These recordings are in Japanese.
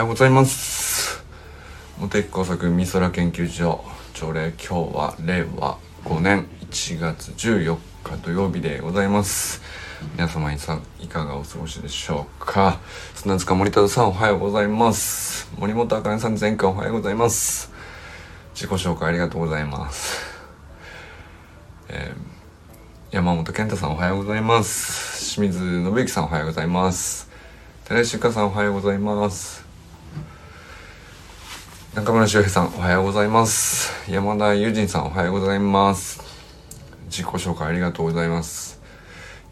ようございます。茂木工作美空研究所朝礼今日は令和5年1月14日土曜日でございます。皆様さんいかがお過ごしでしょうか。砂塚森田さんおはようございます。森本あかねさん前回おはようございます。自己紹介ありがとうございます。えー、山本健太さんおはようございます。清水信之さんおはようございます。寺石ゆかさんおはようございます。中村修平さんおはようございます。山田友人さんおはようございます。自己紹介ありがとうございます。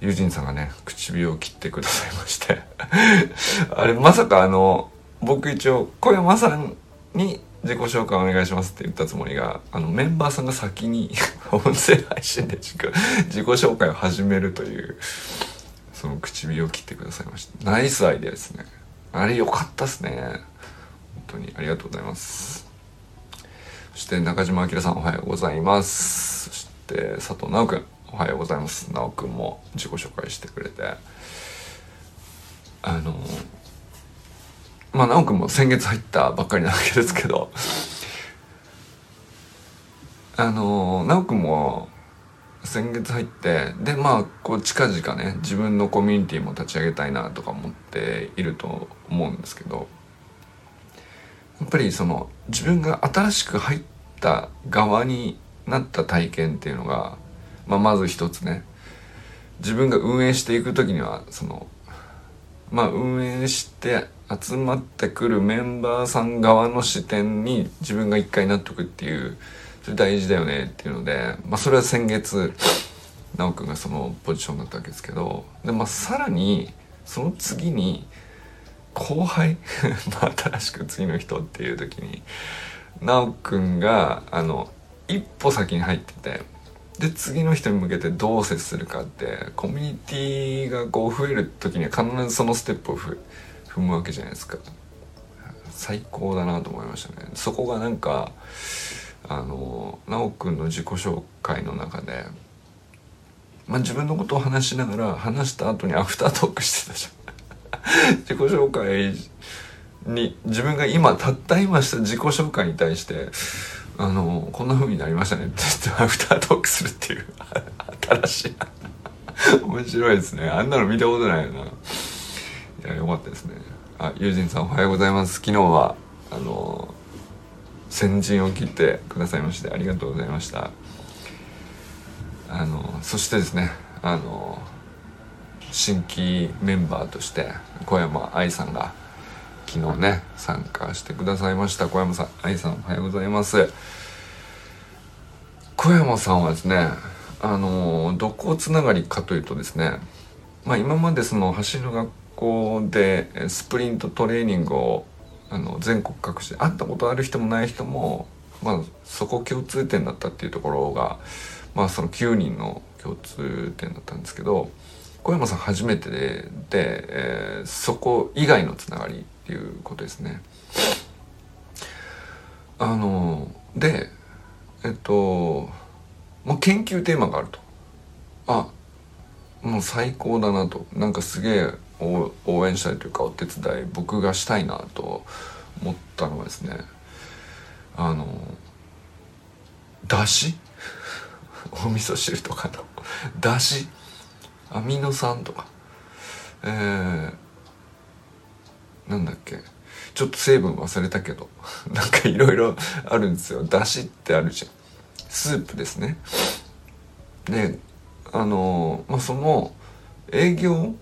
友人さんがね唇を切ってくださいまして。あれまさかあの僕一応小山さんに自己紹介お願いしますって言ったつもりがあのメンバーさんが先に 音声配信で自己紹介を始めるというその唇を切ってくださいましたナイスアイデアですね。あれ良かったっすね。ありがとうございます。そして中島明さんおはようございます。そして佐藤直くんおはようございます。直くんも自己紹介してくれて。あのまあ直くんも先月入ったばっかりなわけですけど。あの直くんも先月入ってでまあこう近々ね自分のコミュニティも立ち上げたいなとか思っていると思うんですけど。やっぱりその自分が新しく入った側になった体験っていうのが、まあ、まず一つね。自分が運営していく時にはそのまあ運営して集まってくるメンバーさん側の視点に自分が一回なっとくっていうそれ大事だよねっていうので、まあ、それは先月奈くんがそのポジションだったわけですけどで、まあ、さらにその次に後輩？まあ新しく次の人っていう時に奈くんがあの一歩先に入っててで次の人に向けてどう接するかってコミュニティがこう増える時には必ずそのステップを踏むわけじゃないですか。最高だなと思いましたね。そこがなんかあの修くんの自己紹介の中で、まあ、自分のことを話しながら話した後にアフタートークしてたじゃん。自己紹介に自分が今たった今した自己紹介に対してあのこんな風になりましたねって言ってアフタートークするっていう 新しい面白いですね。あんなの見たことないよな。いやよかったですね。あ友人さんおはようございます。昨日はあの先陣を切ってくださいましてありがとうございました。あのそしてですねあの新規メンバーとして小山愛さんが昨日ね参加してくださいました。小山さん愛さんおはようございます。小山さんはですねあのどこつながりかというとですねまあ今までその走る学校でスプリントトレーニングをあの全国各地で会ったことある人もない人も、まあ、そこ共通点だったっていうところが、まあ、その9人の共通点だったんですけど小山さん初めてでで、えー、そこ以外のつながりっていうことですね。あのでえっともう研究テーマがあると。あもう最高だなと。なんかすげえ応援したいというかお手伝い僕がしたいなと思ったのはですね。あのだし お味噌汁とかの。だしアミノ酸とか。えー、なんだっけ。ちょっと成分忘れたけど。なんかいろいろあるんですよ。だしってあるじゃん。スープですね。であのまあその営業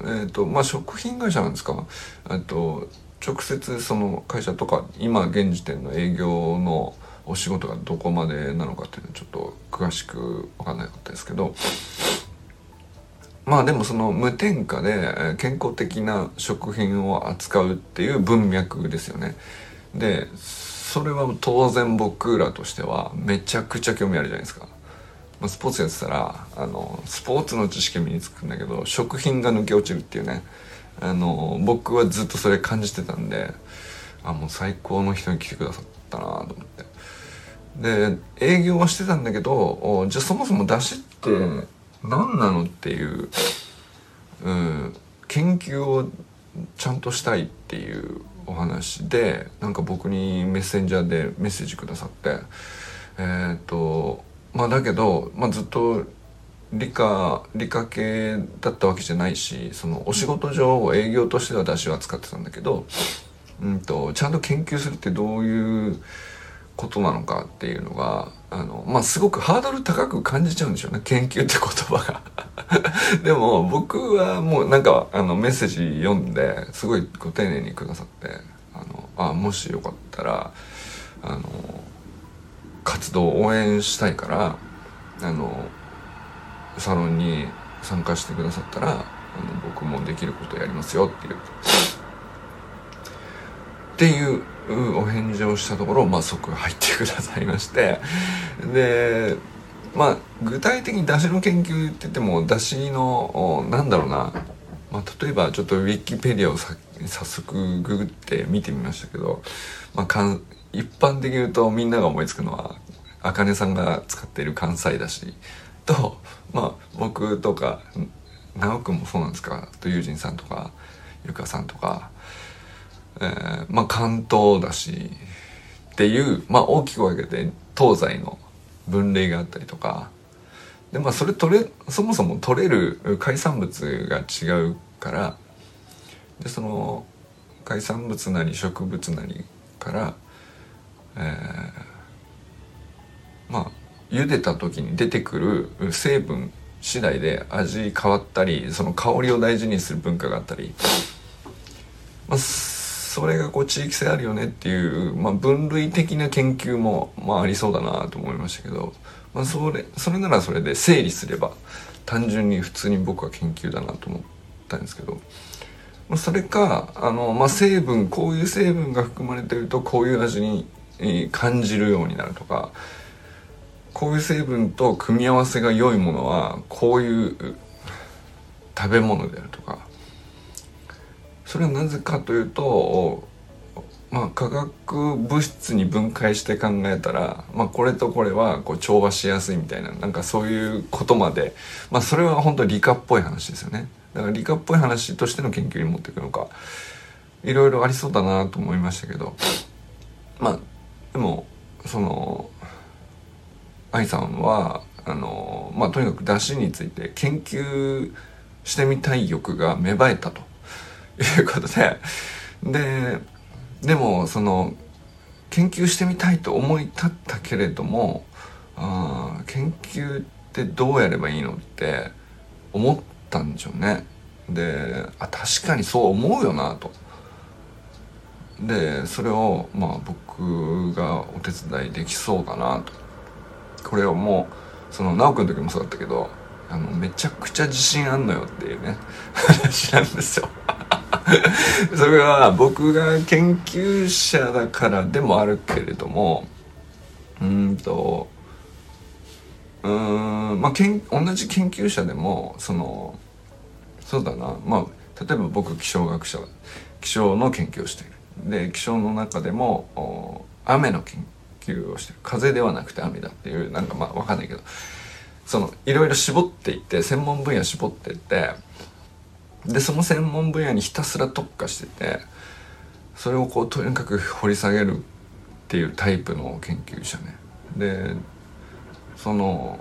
えーとまあ、食品会社なんですか。えっと直接その会社とか今現時点の営業のお仕事がどこまでなのかっていうのはちょっと詳しく分かんなかったですけど。まあでもその無添加で健康的な食品を扱うっていう文脈ですよね。でそれは当然僕らとしてはめちゃくちゃ興味あるじゃないですか。まあ、スポーツやってたらあのスポーツの知識身につくんだけど食品が抜け落ちるっていうねあの僕はずっとそれ感じてたんであもう最高の人に来てくださったなと思ってで営業はしてたんだけどじゃあそもそも出汁って何なのっていう、うん、研究をちゃんとしたいっていうお話でなんか僕にメッセンジャーでメッセージくださってえっ、とまあだけど、まあ、ずっと理科理科系だったわけじゃないしそのお仕事上営業としては出汁は使ってたんだけど、うんと、ちゃんと研究するってどういうことなのかっていうのがあの、まあ、すごくハードル高く感じちゃうんでしょうね研究って言葉が でも僕はもうなんかあのメッセージ読んですごいご丁寧にくださってあのあもしよかったらあの活動を応援したいからあのサロンに参加してくださったらあの僕もできることやりますよっていう。っていうお返事をしたところ、まあ、即入ってくださいまして。でまあ具体的に出汁の研究って言っても出汁のなんだろうな、まあ、例えばちょっとウィキペディアをさ早速ググって見てみましたけど、まあ、かん一般的に言うとみんなが思いつくのはあかねさんが使っている関西だしとまあ僕とか直くんもそうなんですか？と友人さんとかゆかさんとか、えー、まあ関東だしっていうまあ大きく分けて東西の分類があったりとか。でまあそれ取れそもそも取れる海産物が違うから。でその海産物なり植物なりから、えー、まあ茹でた時に出てくる成分次第で味変わったりその香りを大事にする文化があったり、まあ、それがこう地域性あるよねっていう、まあ、分類的な研究も、まあ、ありそうだなと思いましたけど、まあ、それそれならそれで整理すれば単純に普通に僕は研究だなと思ったんですけど。まあそれかあの、まあ、成分こういう成分が含まれてるとこういう味に感じるようになるとかこういう成分と組み合わせが良いものはこういう食べ物であるとかそれはなぜかというとまあ化学物質に分解して考えたら、まあ、これとこれはこう調和しやすいみたいななんかそういうことまで、まあ、それは本当理科っぽい話ですよね。だから理科っぽい話としての研究に持っていくのかいろいろありそうだなと思いましたけどまあでもその愛さんはあのまあとにかく出汁について研究してみたい欲が芽生えたと。いうことでででもその研究してみたいと思い立ったけれどもあ研究ってどうやればいいのって思ったんでしょうね。であ確かにそう思うよなと。でそれをまあ僕がお手伝いできそうだなとこれをもうその直くんの時もそうだったけどあのめちゃくちゃ自信あんのよっていうね 話なんですよ それは僕が研究者だからでもあるけれどもうんとうんまあけん同じ研究者でもそのそうだな。まあ例えば僕気象学者気象の研究をしている。で気象の中でも雨の研究をしてる。風ではなくて雨だっていうなんかまあ分かんないけど。そのいろいろ絞っていって専門分野絞っていってでその専門分野にひたすら特化しててそれをこうとにかく掘り下げるっていうタイプの研究者ねでその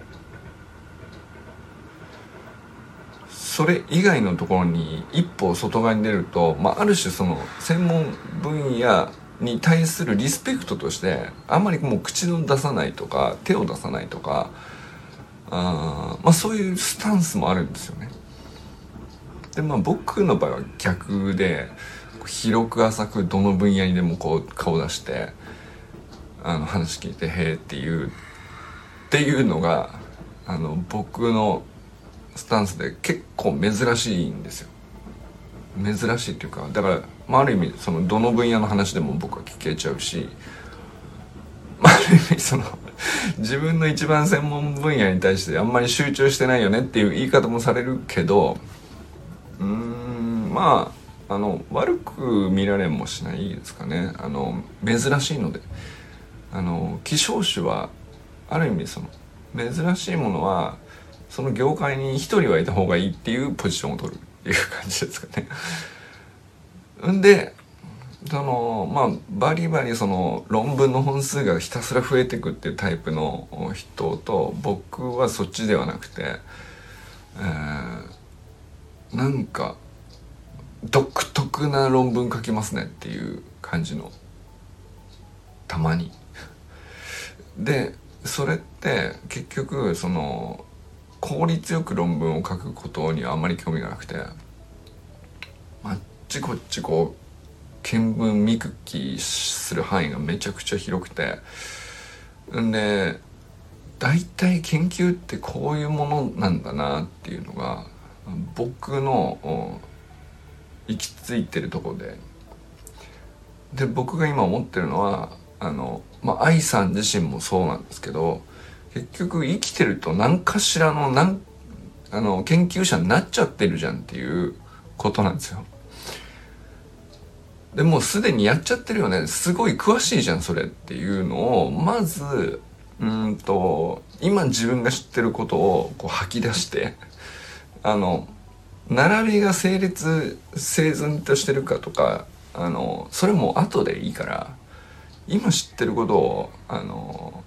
それ以外のところに一歩外側に出ると、まあ、ある種その専門分野に対するリスペクトとしてあんまりもう口を出さないとか手を出さないとかあまあそういうスタンスもあるんですよね。でまあ僕の場合は逆で広く浅くどの分野にでもこう顔出してあの話聞いて「へえ」っていうっていうのがあの僕のスタンスで結構珍しいんですよ。珍しいっていうかだから、まあ、ある意味そのどの分野の話でも僕は聞けちゃうし、まあ、ある意味その自分の一番専門分野に対してあんまり集中してないよねっていう言い方もされるけどまああの悪く見られもしないですかねあの珍しいのであの希少種はある意味その珍しいものはその業界に一人はいた方がいいっていうポジションを取るっていう感じですかね。んでそのまあバリバリその論文の本数がひたすら増えていくっていうタイプの人と僕はそっちではなくて、えー、なんか独特な論文書きますねっていう感じのたまに。でそれって結局その効率よく論文を書くことにはあまり興味がなくてあっちこっちこう見聞見聞きする範囲がめちゃくちゃ広くてんで大体研究ってこういうものなんだなっていうのが僕の行き着いてるとこでで僕が今思ってるのはあのまあ愛さん自身もそうなんですけど結局生きてると何かしらのなんあの研究者になっちゃってるじゃんっていうことなんですよ。でもうすでにやっちゃってるよねすごい詳しいじゃんそれっていうのをまずうんと今自分が知ってることをこう吐き出してあの並びが成立整然としてるかとかあのそれも後でいいから今知ってることをあの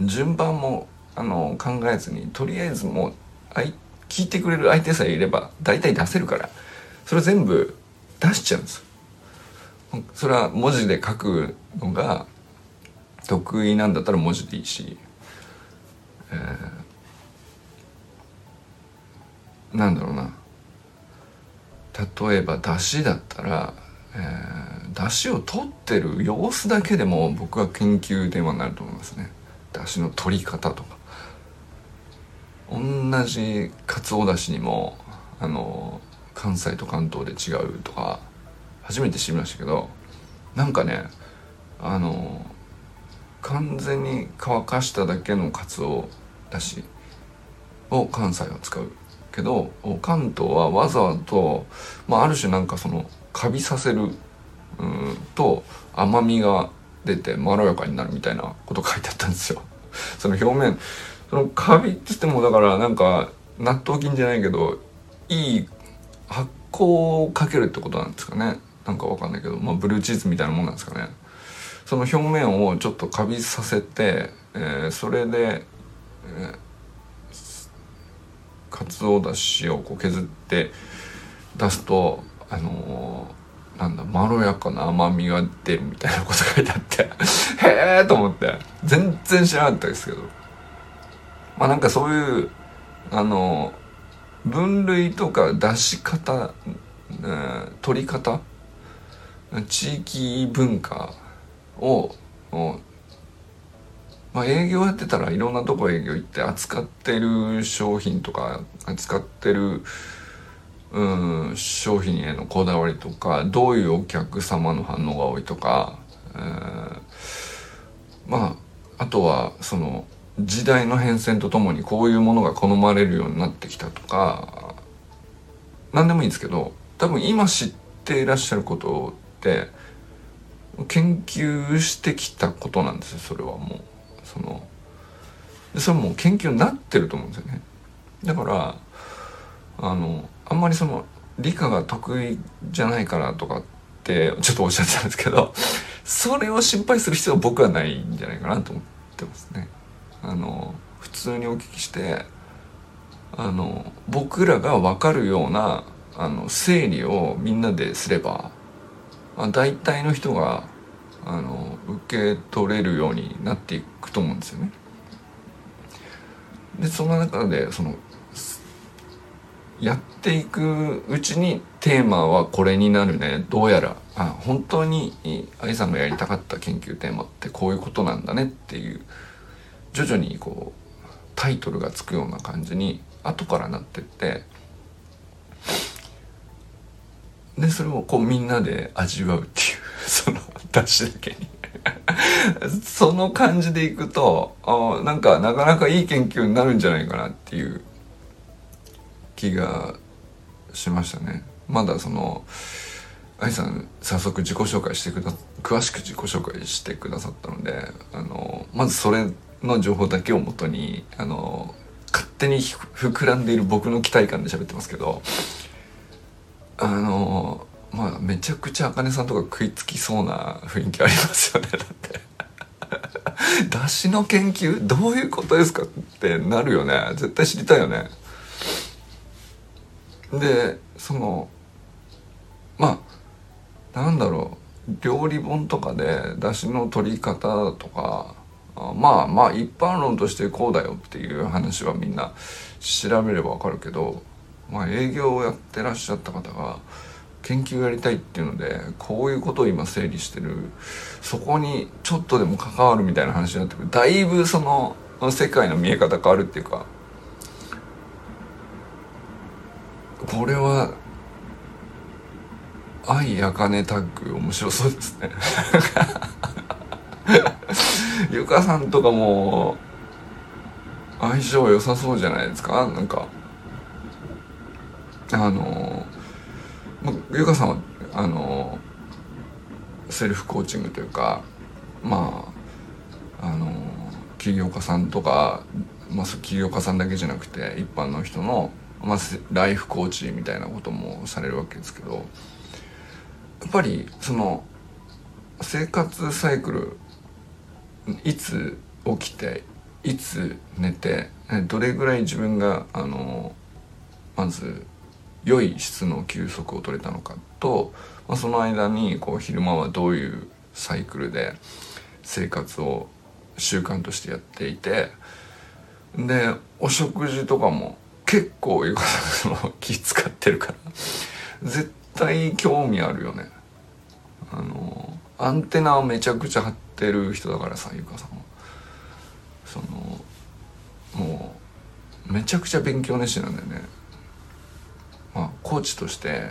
順番もあの考えずにとりあえずもう聞いてくれる相手さえいれば大体出せるからそれ全部出しちゃうんですそれは文字で書くのが得意なんだったら文字でいいし、えー、なんだろうな。例えば出汁だったら、えー、出汁を取ってる様子だけでも僕は研究ではなると思いますね。出汁の取り方とか。同じかつおだしにもあの関西と関東で違うとか初めて知りましたけどなんかねあの完全に乾かしただけのカツオだしを関西は使う。けど関東はわざわざと、まあ、ある種なんかそのカビさせるうんと甘みが出てまろやかになるみたいなこと書いてあったんですよ。その表面そのカビって言ってもだからなんか納豆菌じゃないけどいい発酵をかけるってことなんですかね。なんかわかんないけど、まあ、ブルーチーズみたいなもんなんですかねその表面をちょっとカビさせて、えー、それで、えー、かつおだしをこう削って出すとあのー、なんだまろやかな甘みが出るみたいなこと書いてあって へえと思って。全然知らなかったですけど。まあなんかそういうあのー、分類とか出し方、え、取り方？地域文化をまあ、営業やってたらいろんなとこ営業行って扱ってる商品とか扱ってる、うん、商品へのこだわりとかどういうお客様の反応が多いとか、まああとはその時代の変遷とともにこういうものが好まれるようになってきたとか何でもいいんですけど多分今知っていらっしゃることって研究してきたことなんですよそれはもう。そのそれも研究になってると思うんですよね。だからあのあんまりその理科が得意じゃないからとかってちょっとおっしゃってたんですけど それを心配する必要は僕はないんじゃないかなと思ってますね。あの普通にお聞きしてあの僕らが分かるようなあの整理をみんなですればまあ、大体の人があの受け取れるようになっていくと思うんですよね。でその中でそのやっていくうちにテーマはこれになるねどうやらあ本当に愛さんがやりたかった研究テーマってこういうことなんだねっていう徐々にこうタイトルがつくような感じに後からなってってでそれをこうみんなで味わうっていう その出汁だけに。その感じでいくとあなんかなかなかいい研究になるんじゃないかなっていう気がしましたね。まだその愛さん早速自己紹介してくだ詳しく自己紹介してくださったのであのまずそれの情報だけをもとにあの勝手に膨らんでいる僕の期待感で喋ってますけどあのまあめちゃくちゃ茜さんとか食いつきそうな雰囲気ありますよね。だって。出汁の研究どういうことですかってなるよね。絶対知りたいよね。でそのまあなんだろう。料理本とかで出汁の取り方とかまあまあ一般論としてこうだよっていう話はみんな調べればわかるけど、まあ、営業をやってらっしゃった方が研究やりたいっていうのでこういうことを今整理してる。そこにちょっとでも関わるみたいな話になってくる。だいぶその世界の見え方変わるっていうかこれは愛やかねタッグ面白そうですね。ゆかさんとかも相性良さそうじゃないですか？なんかあのまゆかさんはあのセルフコーチングというかまああの起業家さんとか、まあ、起業家さんだけじゃなくて一般の人の、まあ、ライフコーチみたいなこともされるわけですけどやっぱりその生活サイクルいつ起きていつ寝てどれぐらい自分があのまず良い質の休息を取れたのかと、まあ、その間にこう昼間はどういうサイクルで生活を習慣としてやっていてでお食事とかも結構ゆかさんの 気使ってるから絶対興味あるよね。あのアンテナをめちゃくちゃ張ってる人だからさゆかさんは。そのもうめちゃくちゃ勉強熱心なんだよね。まあコーチとして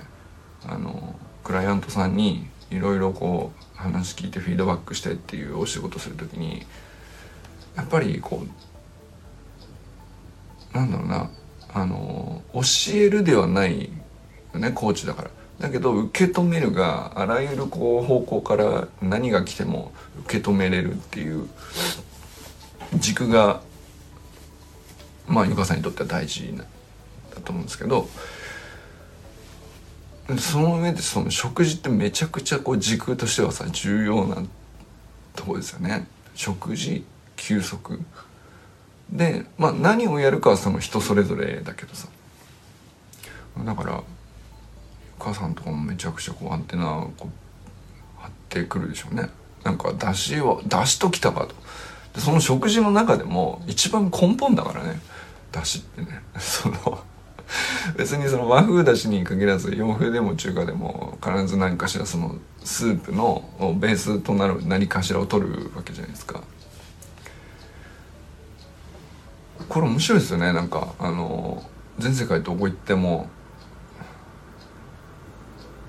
あのクライアントさんにいろいろこう話聞いてフィードバックしてっていうお仕事する時にやっぱりこうなんだろうなあの教えるではないよねコーチだから。だけど受け止めるがあらゆるこう方向から何が来ても受け止めれるっていう軸がまあゆかさんにとっては大事なだと思うんですけどその上でその食事ってめちゃくちゃこう軸としてはさ重要なとこですよね。食事休息。でまあ何をやるかはその人それぞれだけどさ。だから母さんとかもめちゃくちゃこうアンテナをこう張ってくるでしょうね。なんか出汁は出汁ときたかと。でその食事の中でも一番根本だからね。出汁ってね。その 別にその和風だしに限らず洋風でも中華でも必ず何かしらそのスープのベースとなる何かしらを取るわけじゃないですか。これ面白いですよね。なんかあの全世界どこ行っても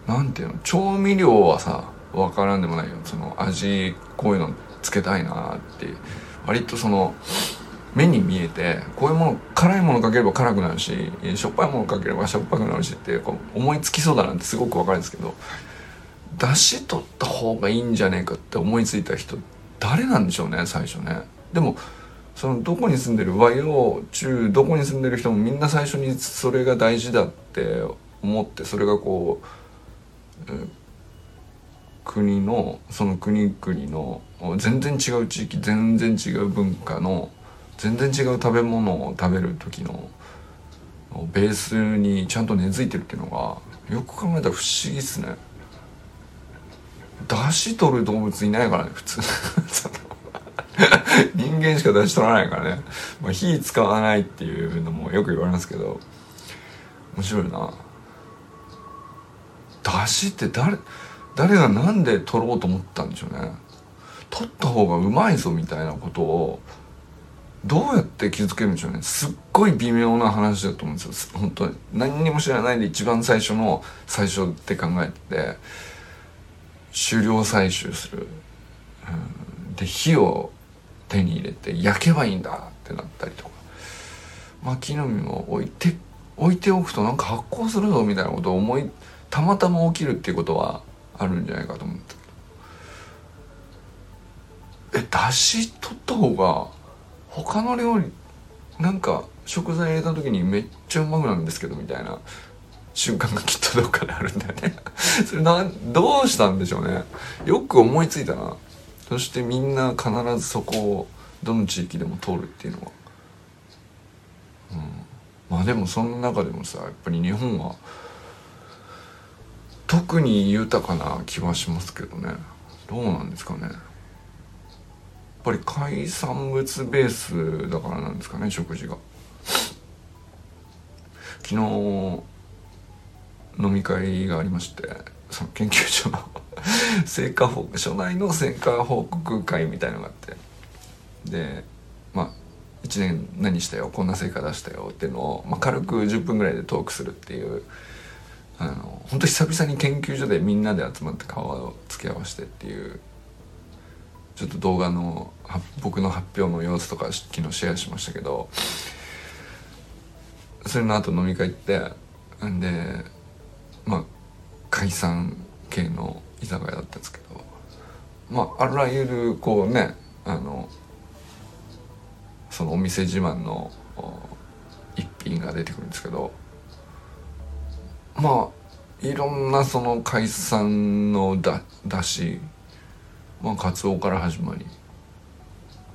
なんていうの調味料はさ分からんでもないよ。その味こういうのつけたいなって。割とその目に見えてこういうもの辛いものかければ辛くなるししょっぱいものかければしょっぱくなるしってこう思いつきそうだなんてすごく分かるんですけど出汁取った方がいいんじゃねえかって思いついた人誰なんでしょうね最初ね。でもそのどこに住んでる和洋中どこに住んでる人もみんな最初にそれが大事だって思ってそれがこう国のその国々の全然違う地域全然違う文化の全然違う食べ物を食べる時のベースにちゃんと根付いてるっていうのがよく考えたら不思議っすね。出汁取る動物いないからね普通。人間しか出汁取らないからね、まあ、火使わないっていうのもよく言われますけど。面白いな。出汁って誰誰が何で取ろうと思ったんでしょうね。取った方がうまいぞみたいなことをどうやって気づけるんでしょうね。すっごい微妙な話だと思うんですよ。本当に何にも知らないで一番最初の最初って考えてて狩猟採集する、うん、で火を手に入れて焼けばいいんだってなったりとか。まあ木の実も置いて置いておくとなんか発酵するぞみたいなことを思いたまたま起きるっていうことはあるんじゃないかと思ったけどえだし取った方が他の料理なんか食材入れた時にめっちゃうまくなるんですけどみたいな瞬間がきっとどっかであるんだよね。それなどうしたんでしょうね。よく思いついたな。そしてみんな必ずそこをどの地域でも通るっていうのは、うん、まあでもその中でもさやっぱり日本は特に豊かな気はしますけどね。どうなんですかね。ぱり海産物ベースだからなんですかね食事が。昨日飲み会がありましてその研究所の 成果報告所内の成果報告会みたいのがあって。でまあ1年何したよこんな成果出したよっていうのを、まあ、軽く10分ぐらいでトークするっていうあの本当久々に研究所でみんなで集まって顔を付け合わせてっていうちょっと動画の僕の発表の様子とか昨日シェアしましたけどそれの後飲み会行ってんでまあ解散系の居酒屋だったんですけどまああらゆるこうねあのそのお店自慢の一品が出てくるんですけどまあいろんなその海産のだだしまあカツオから始まり。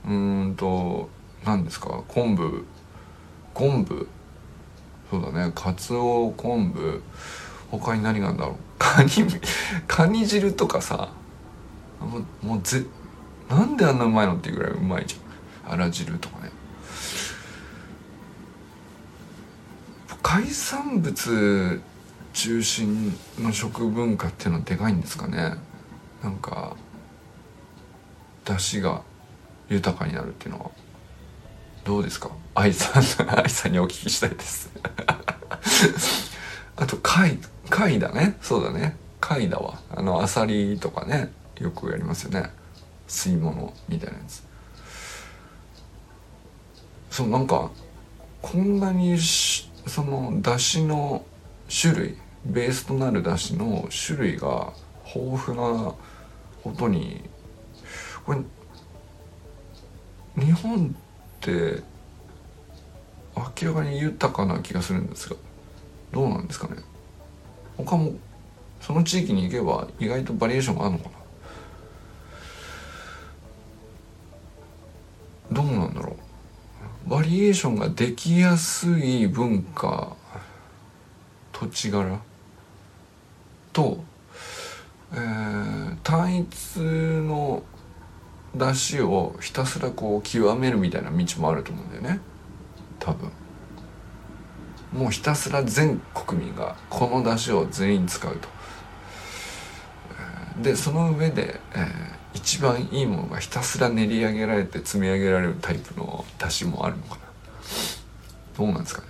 うんと何ですか？昆布。昆布？そうだね。カツオ昆布。他に何があるんだろう？カニカニ汁とかさ。もうもうぜなんであんなうまいのっていうぐらいうまいじゃん。あら汁とかね。海産物中心の食文化っていうのはでかいんですかね？なんか出汁が豊かになるっていうのはどうですか？愛さん 愛さんにお聞きしたいです。あと貝貝だね。そうだね。貝だわ。あのアサリとかねよくやりますよね。吸い物みたいなやつ。そうなんかこんなにその出汁の種類ベースとなる出汁の種類が豊富なことにこれ日本って明らかに豊かな気がするんですがどうなんですかね？他もその地域に行けば意外とバリエーションがあるのかな？どうなんだろう？バリエーションができやすい文化土地柄と、えー、単一の出汁をひたすらこう極めるみたいな道もあると思うんだよね。多分。もうひたすら全国民がこの出汁を全員使うと。でその上で、えー、一番いいものがひたすら練り上げられて積み上げられるタイプの出汁もあるのかな。どうなんですかね。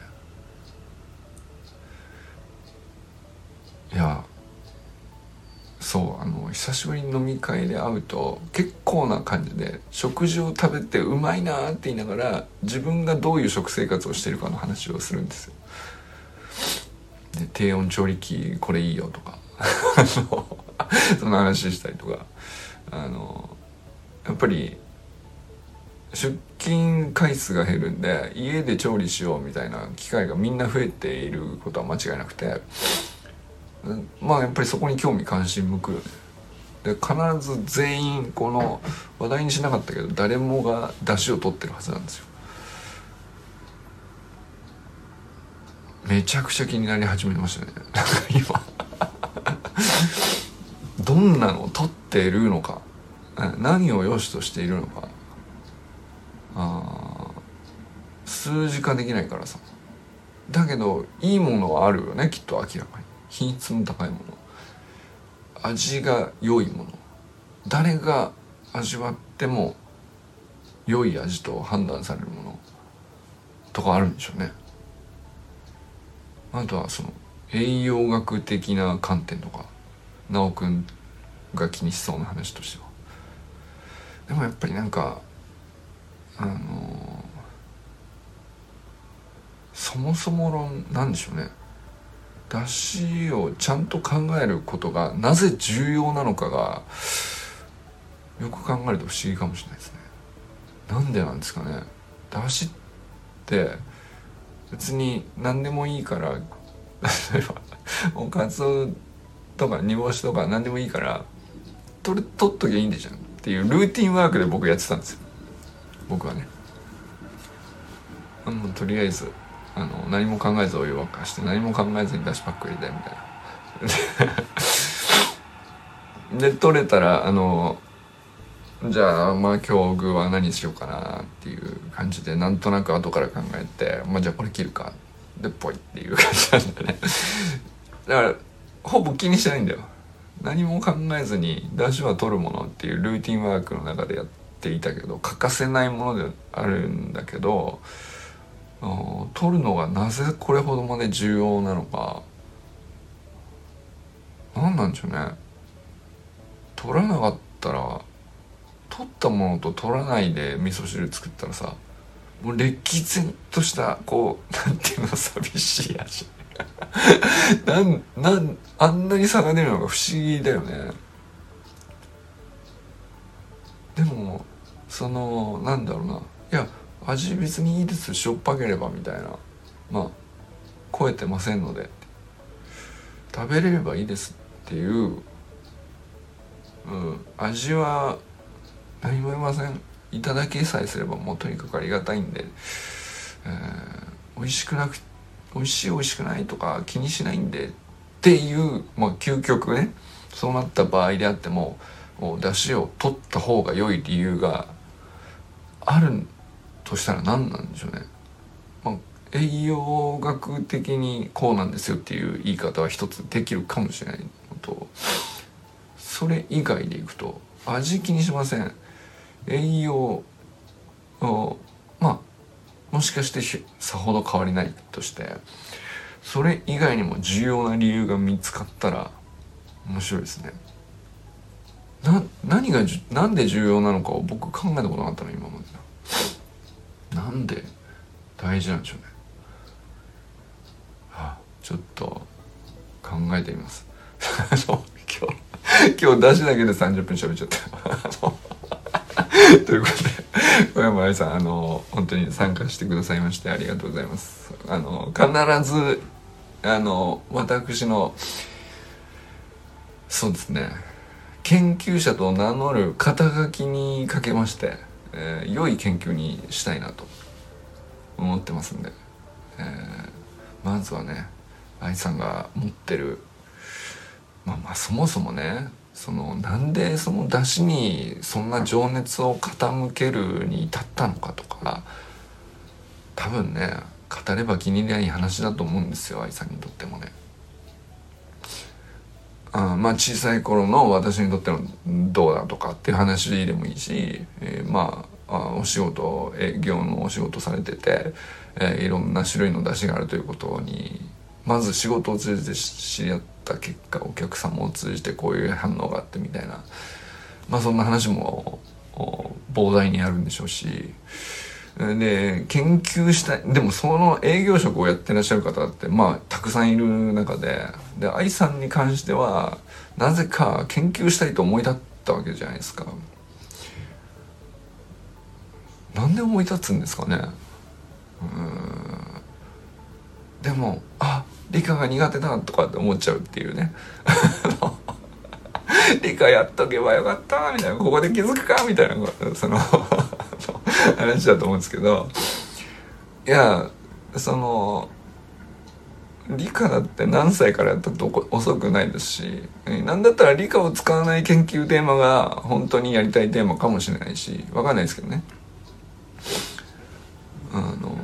いやそうあの久しぶりに飲み会で会うと結構な感じで食事を食べてうまいなって言いながら自分がどういう食生活をしてるかの話をするんですよ。で低温調理器これいいよとか その話したりとかあのやっぱり出勤回数が減るんで家で調理しようみたいな機会がみんな増えていることは間違いなくて。まあやっぱりそこに興味関心向くよねで必ず全員この話題にしなかったけど誰もが出汁を取ってるはずなんですよ。めちゃくちゃ気になり始めましたね。今。どんなのを取っているのか。何を良しとしているのか。あ数字化できないからさ。だけどいいものはあるよねきっと明らかに。品質の高いもの。味が良いもの。誰が味わっても良い味と判断されるものとかあるんでしょうね。あとはその栄養学的な観点とか。直くんが気にしそうな話としては。でもやっぱりなんかあの、そもそも論なんでしょうね。出汁をちゃんと考えることがなぜ重要なのかがよく考えると不思議かもしれないですね。なんでなんですかね。出汁って別に何でもいいから例えばもうカツオとか煮干しとか何でもいいから取取っときゃいいんでしょっていうルーティンワークで僕やってたんですよ僕はねもうとりあえずあの何も考えずお湯沸かして何も考えずにだしパック入れてみたいな。で取れたらあのじゃあまあ今日具は何しようかなっていう感じでなんとなく後から考えてまあじゃあこれ切るか。でぽいっていう感じなんだね。だからほぼ気にしてないんだよ。何も考えずに出汁は取るものっていうルーティンワークの中でやっていたけど欠かせないものであるんだけど取るのがなぜこれほどまで重要なのか。何なんでしょうね。取らなかったら取ったものと取らないで味噌汁作ったらさもう歴然としたこうなんていうの寂しい味。なんなんあんなに差が出るのが不思議だよね。でもそのなんだろうな。いや味別にいいですしょっぱければみたいな。まあ超えてませんので。食べれればいいですっていう、うん、味は何も言いません。いただきさえすればもうとにかくありがたいんで、えー、美味しくなく美味しい美味しくないとか気にしないんでっていうまあ究極ね。そうなった場合であっても出汁を取った方が良い理由があるんとしたら何なんでしょうね。まあ、栄養学的にこうなんですよっていう言い方は一つできるかもしれないのとそれ以外でいくと味気にしません栄養まあもしかしてさほど変わりないとしてそれ以外にも重要な理由が見つかったら面白いですね。な何がなんで重要なのかを僕考えたことなかったの今まで。なんで大事なんでしょうね。あちょっと考えてみます。今日今日出しだけで30分喋っちゃった。ということで小山愛さんあの本当に参加してくださいましてありがとうございます。あの必ずあの私のそうですね研究者と名乗る肩書きにかけましてえー、良い研究にしたいなと思ってますんで、えー、まずはね愛さんが持ってるまあまあそもそもねそのなんでその出汁にそんな情熱を傾けるに至ったのかとか多分ね語れば気に入りゃいい話だと思うんですよ愛さんにとってもね。あまあ小さい頃の私にとってのどうだとかっていう話でもいいし、えー、まあお仕事営業のお仕事されてて、えー、いろんな種類の出汁があるということにまず仕事を通じて知り合った結果お客様を通じてこういう反応があってみたいなまあそんな話も膨大にあるんでしょうし。で研究したいでもその営業職をやってらっしゃる方ってまあたくさんいる中でで愛さんに関してはなぜか研究したいと思い立ったわけじゃないですか。なんで思い立つんですかね。うん。でもあ理科が苦手だとかって思っちゃうっていうね。理科やっとけばよかったみたいな。ここで気づくかみたいな。その 話だと思うんですけどいやその理科だって何歳からやったって遅くないですし何だったら理科を使わない研究テーマが本当にやりたいテーマかもしれないし分かんないですけどね。あの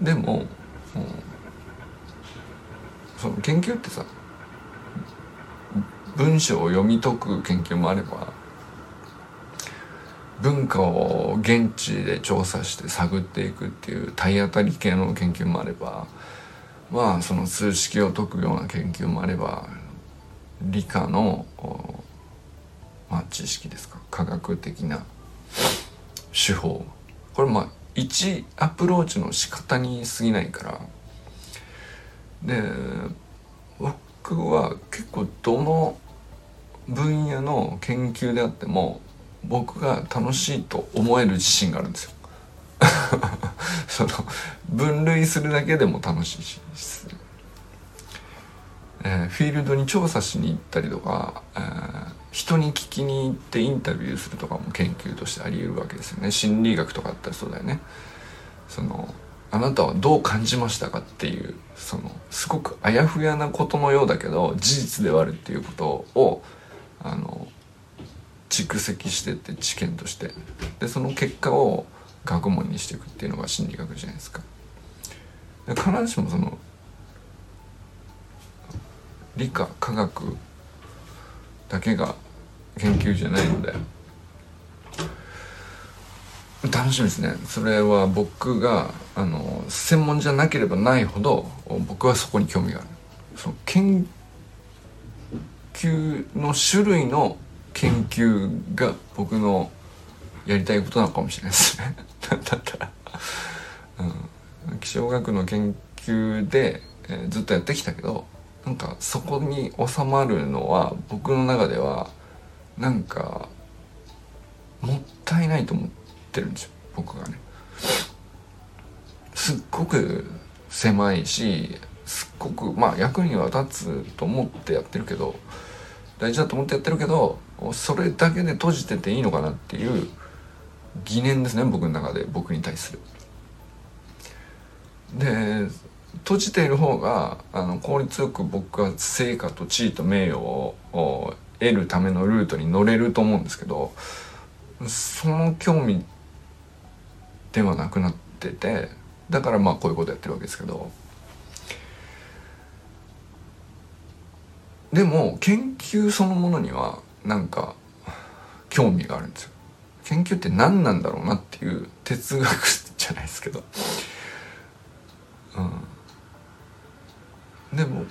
でもその研究ってさ文章を読み解く研究もあれば文化を現地で調査して探っていくっていう体当たり系の研究もあればまあその数式を解くような研究もあれば理科の、まあ、知識ですか？科学的な手法。これまあ一アプローチの仕方に過ぎないから。で僕は結構どの分野の研究であっても僕が楽しいと思える自信があるんですよ。その分類するだけでも楽しいし。えー、フィールドに調査しに行ったりとか、えー、人に聞きに行ってインタビューするとかも研究としてあり得るわけですよね。心理学とかあったらそうだよね。そのあなたはどう感じましたかっていうそのすごくあやふやなことのようだけど事実ではあるっていうことをあの蓄積してって知見として。でその結果を学問にしていくっていうのが心理学じゃないですか。で必ずしもその理科科学だけが研究じゃないので楽しみですね。それは僕があの専門じゃなければないほど僕はそこに興味がある。その研究の種類の研究が僕のやりたいことなのかもしれないですね。だったら、うん、気象学の研究で、えー、ずっとやってきたけどなんかそこに収まるのは僕の中ではなんかもったいないと思ってるんですよ。僕がね。すっごく狭いしすっごくまあ役には立つと思ってやってるけど大事だと思ってやってるけどそれだけで閉じてていいのかなっていう疑念ですね僕の中で僕に対する。で閉じている方があの効率よく僕は成果と地位と名誉を得るためのルートに乗れると思うんですけどその興味ではなくなっててだからまあこういうことやってるわけですけどでも研究そのものにはなんか興味があるんですよ。研究って何なんだろうなっていう哲学じゃないですけど。うん、でも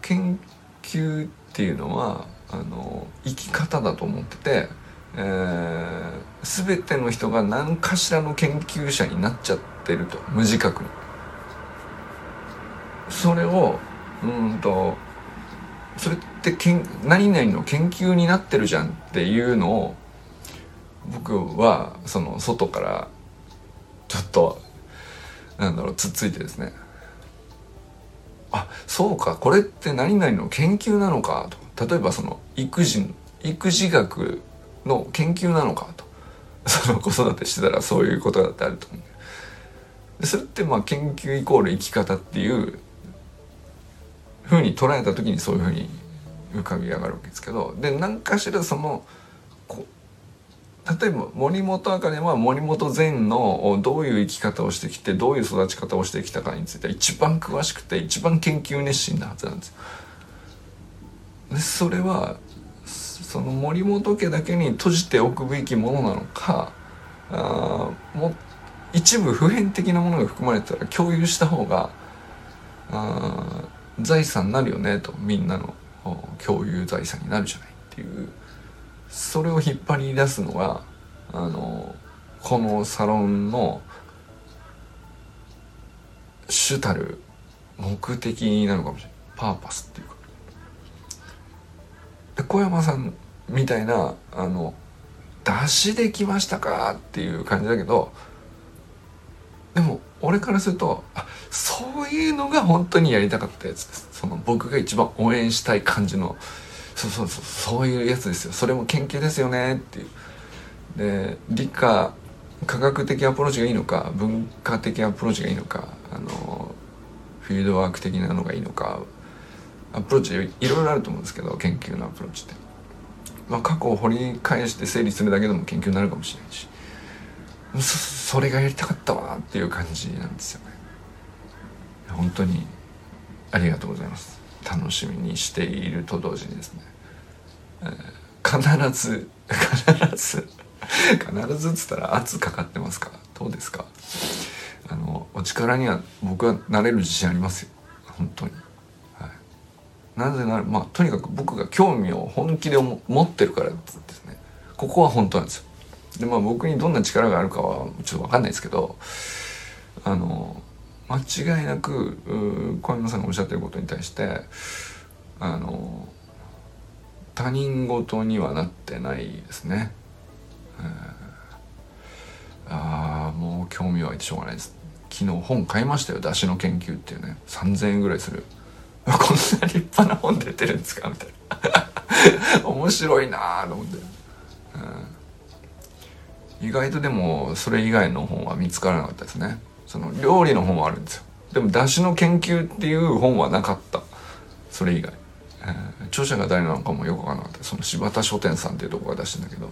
研究っていうのはあの生き方だと思ってて、えー、全ての人が何かしらの研究者になっちゃってると無自覚に。それをうんとそれってけん何々の研究になってるじゃんっていうのを僕はその外からちょっとなんだろうつっついてですね。あそうかこれって何々の研究なのかと。例えばその育児育児学の研究なのかと。その子育てしてたらそういうことだってあると思うそれってまあ研究イコール生き方っていうふうに捉えた時にそういうふうに浮かび上がるわけですけどで何かしらその例えば森本茜は森本善のどういう生き方をしてきてどういう育ち方をしてきたかについて一番詳しくて一番研究熱心なはずなんですよ。でそれはその森本家だけに閉じておくべきものなのかあも一部普遍的なものが含まれてたら共有した方があ財産になるよねとみんなの共有財産になるじゃないっていう。それを引っ張り出すのがあのこのサロンの主たる目的なのかもしれない。パーパスっていうか。で小山さんみたいなあの出しできましたかっていう感じだけどでも俺からするとあそういうのが本当にやりたかったやつです。その僕が一番応援したい感じのそうそうそうそういうやつですよ。それも研究ですよねっていう。で理科科学的アプローチがいいのか文化的アプローチがいいのかあのフィールドワーク的なのがいいのかアプローチいろいろあると思うんですけど研究のアプローチって、まあ、過去を掘り返して整理するだけでも研究になるかもしれないし。それがやりたかったわっていう感じなんですよね。本当にありがとうございます。楽しみにしていると同時にですね、えー、必ず必ず必ずっつったら圧かかってますか？どうですか？あのお力には僕はなれる自信ありますよ。本当に、はい、なぜならまあとにかく僕が興味を本気で持ってるからですね。ここは本当なんですよ。でまあ僕にどんな力があるかはちょっと分かんないですけどあの間違いなく小山さんがおっしゃってることに対してあの他人事にはなってないですね。ああもう興味湧いてしょうがないです。昨日本買いましたよ。出汁の研究っていうね。3,000円ぐらいする。こんな立派な本出てるんですか？みたいな。面白いなと思って、意外とでもそれ以外の本は見つからなかったですね。その料理の本はあるんですよ。でも出汁の研究っていう本はなかった。それ以外、えー、著者が誰なのかもよくわからなかった。その柴田書店さんっていうとこが出してんだけど。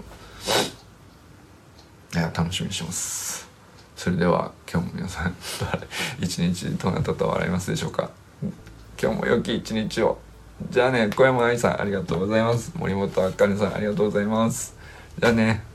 いや楽しみにしてます。それでは今日も皆さん 一日どなたと笑いますでしょうか。今日も良き一日を。じゃあね小山愛さんありがとうございます。森本あかねさんありがとうございます。じゃあね。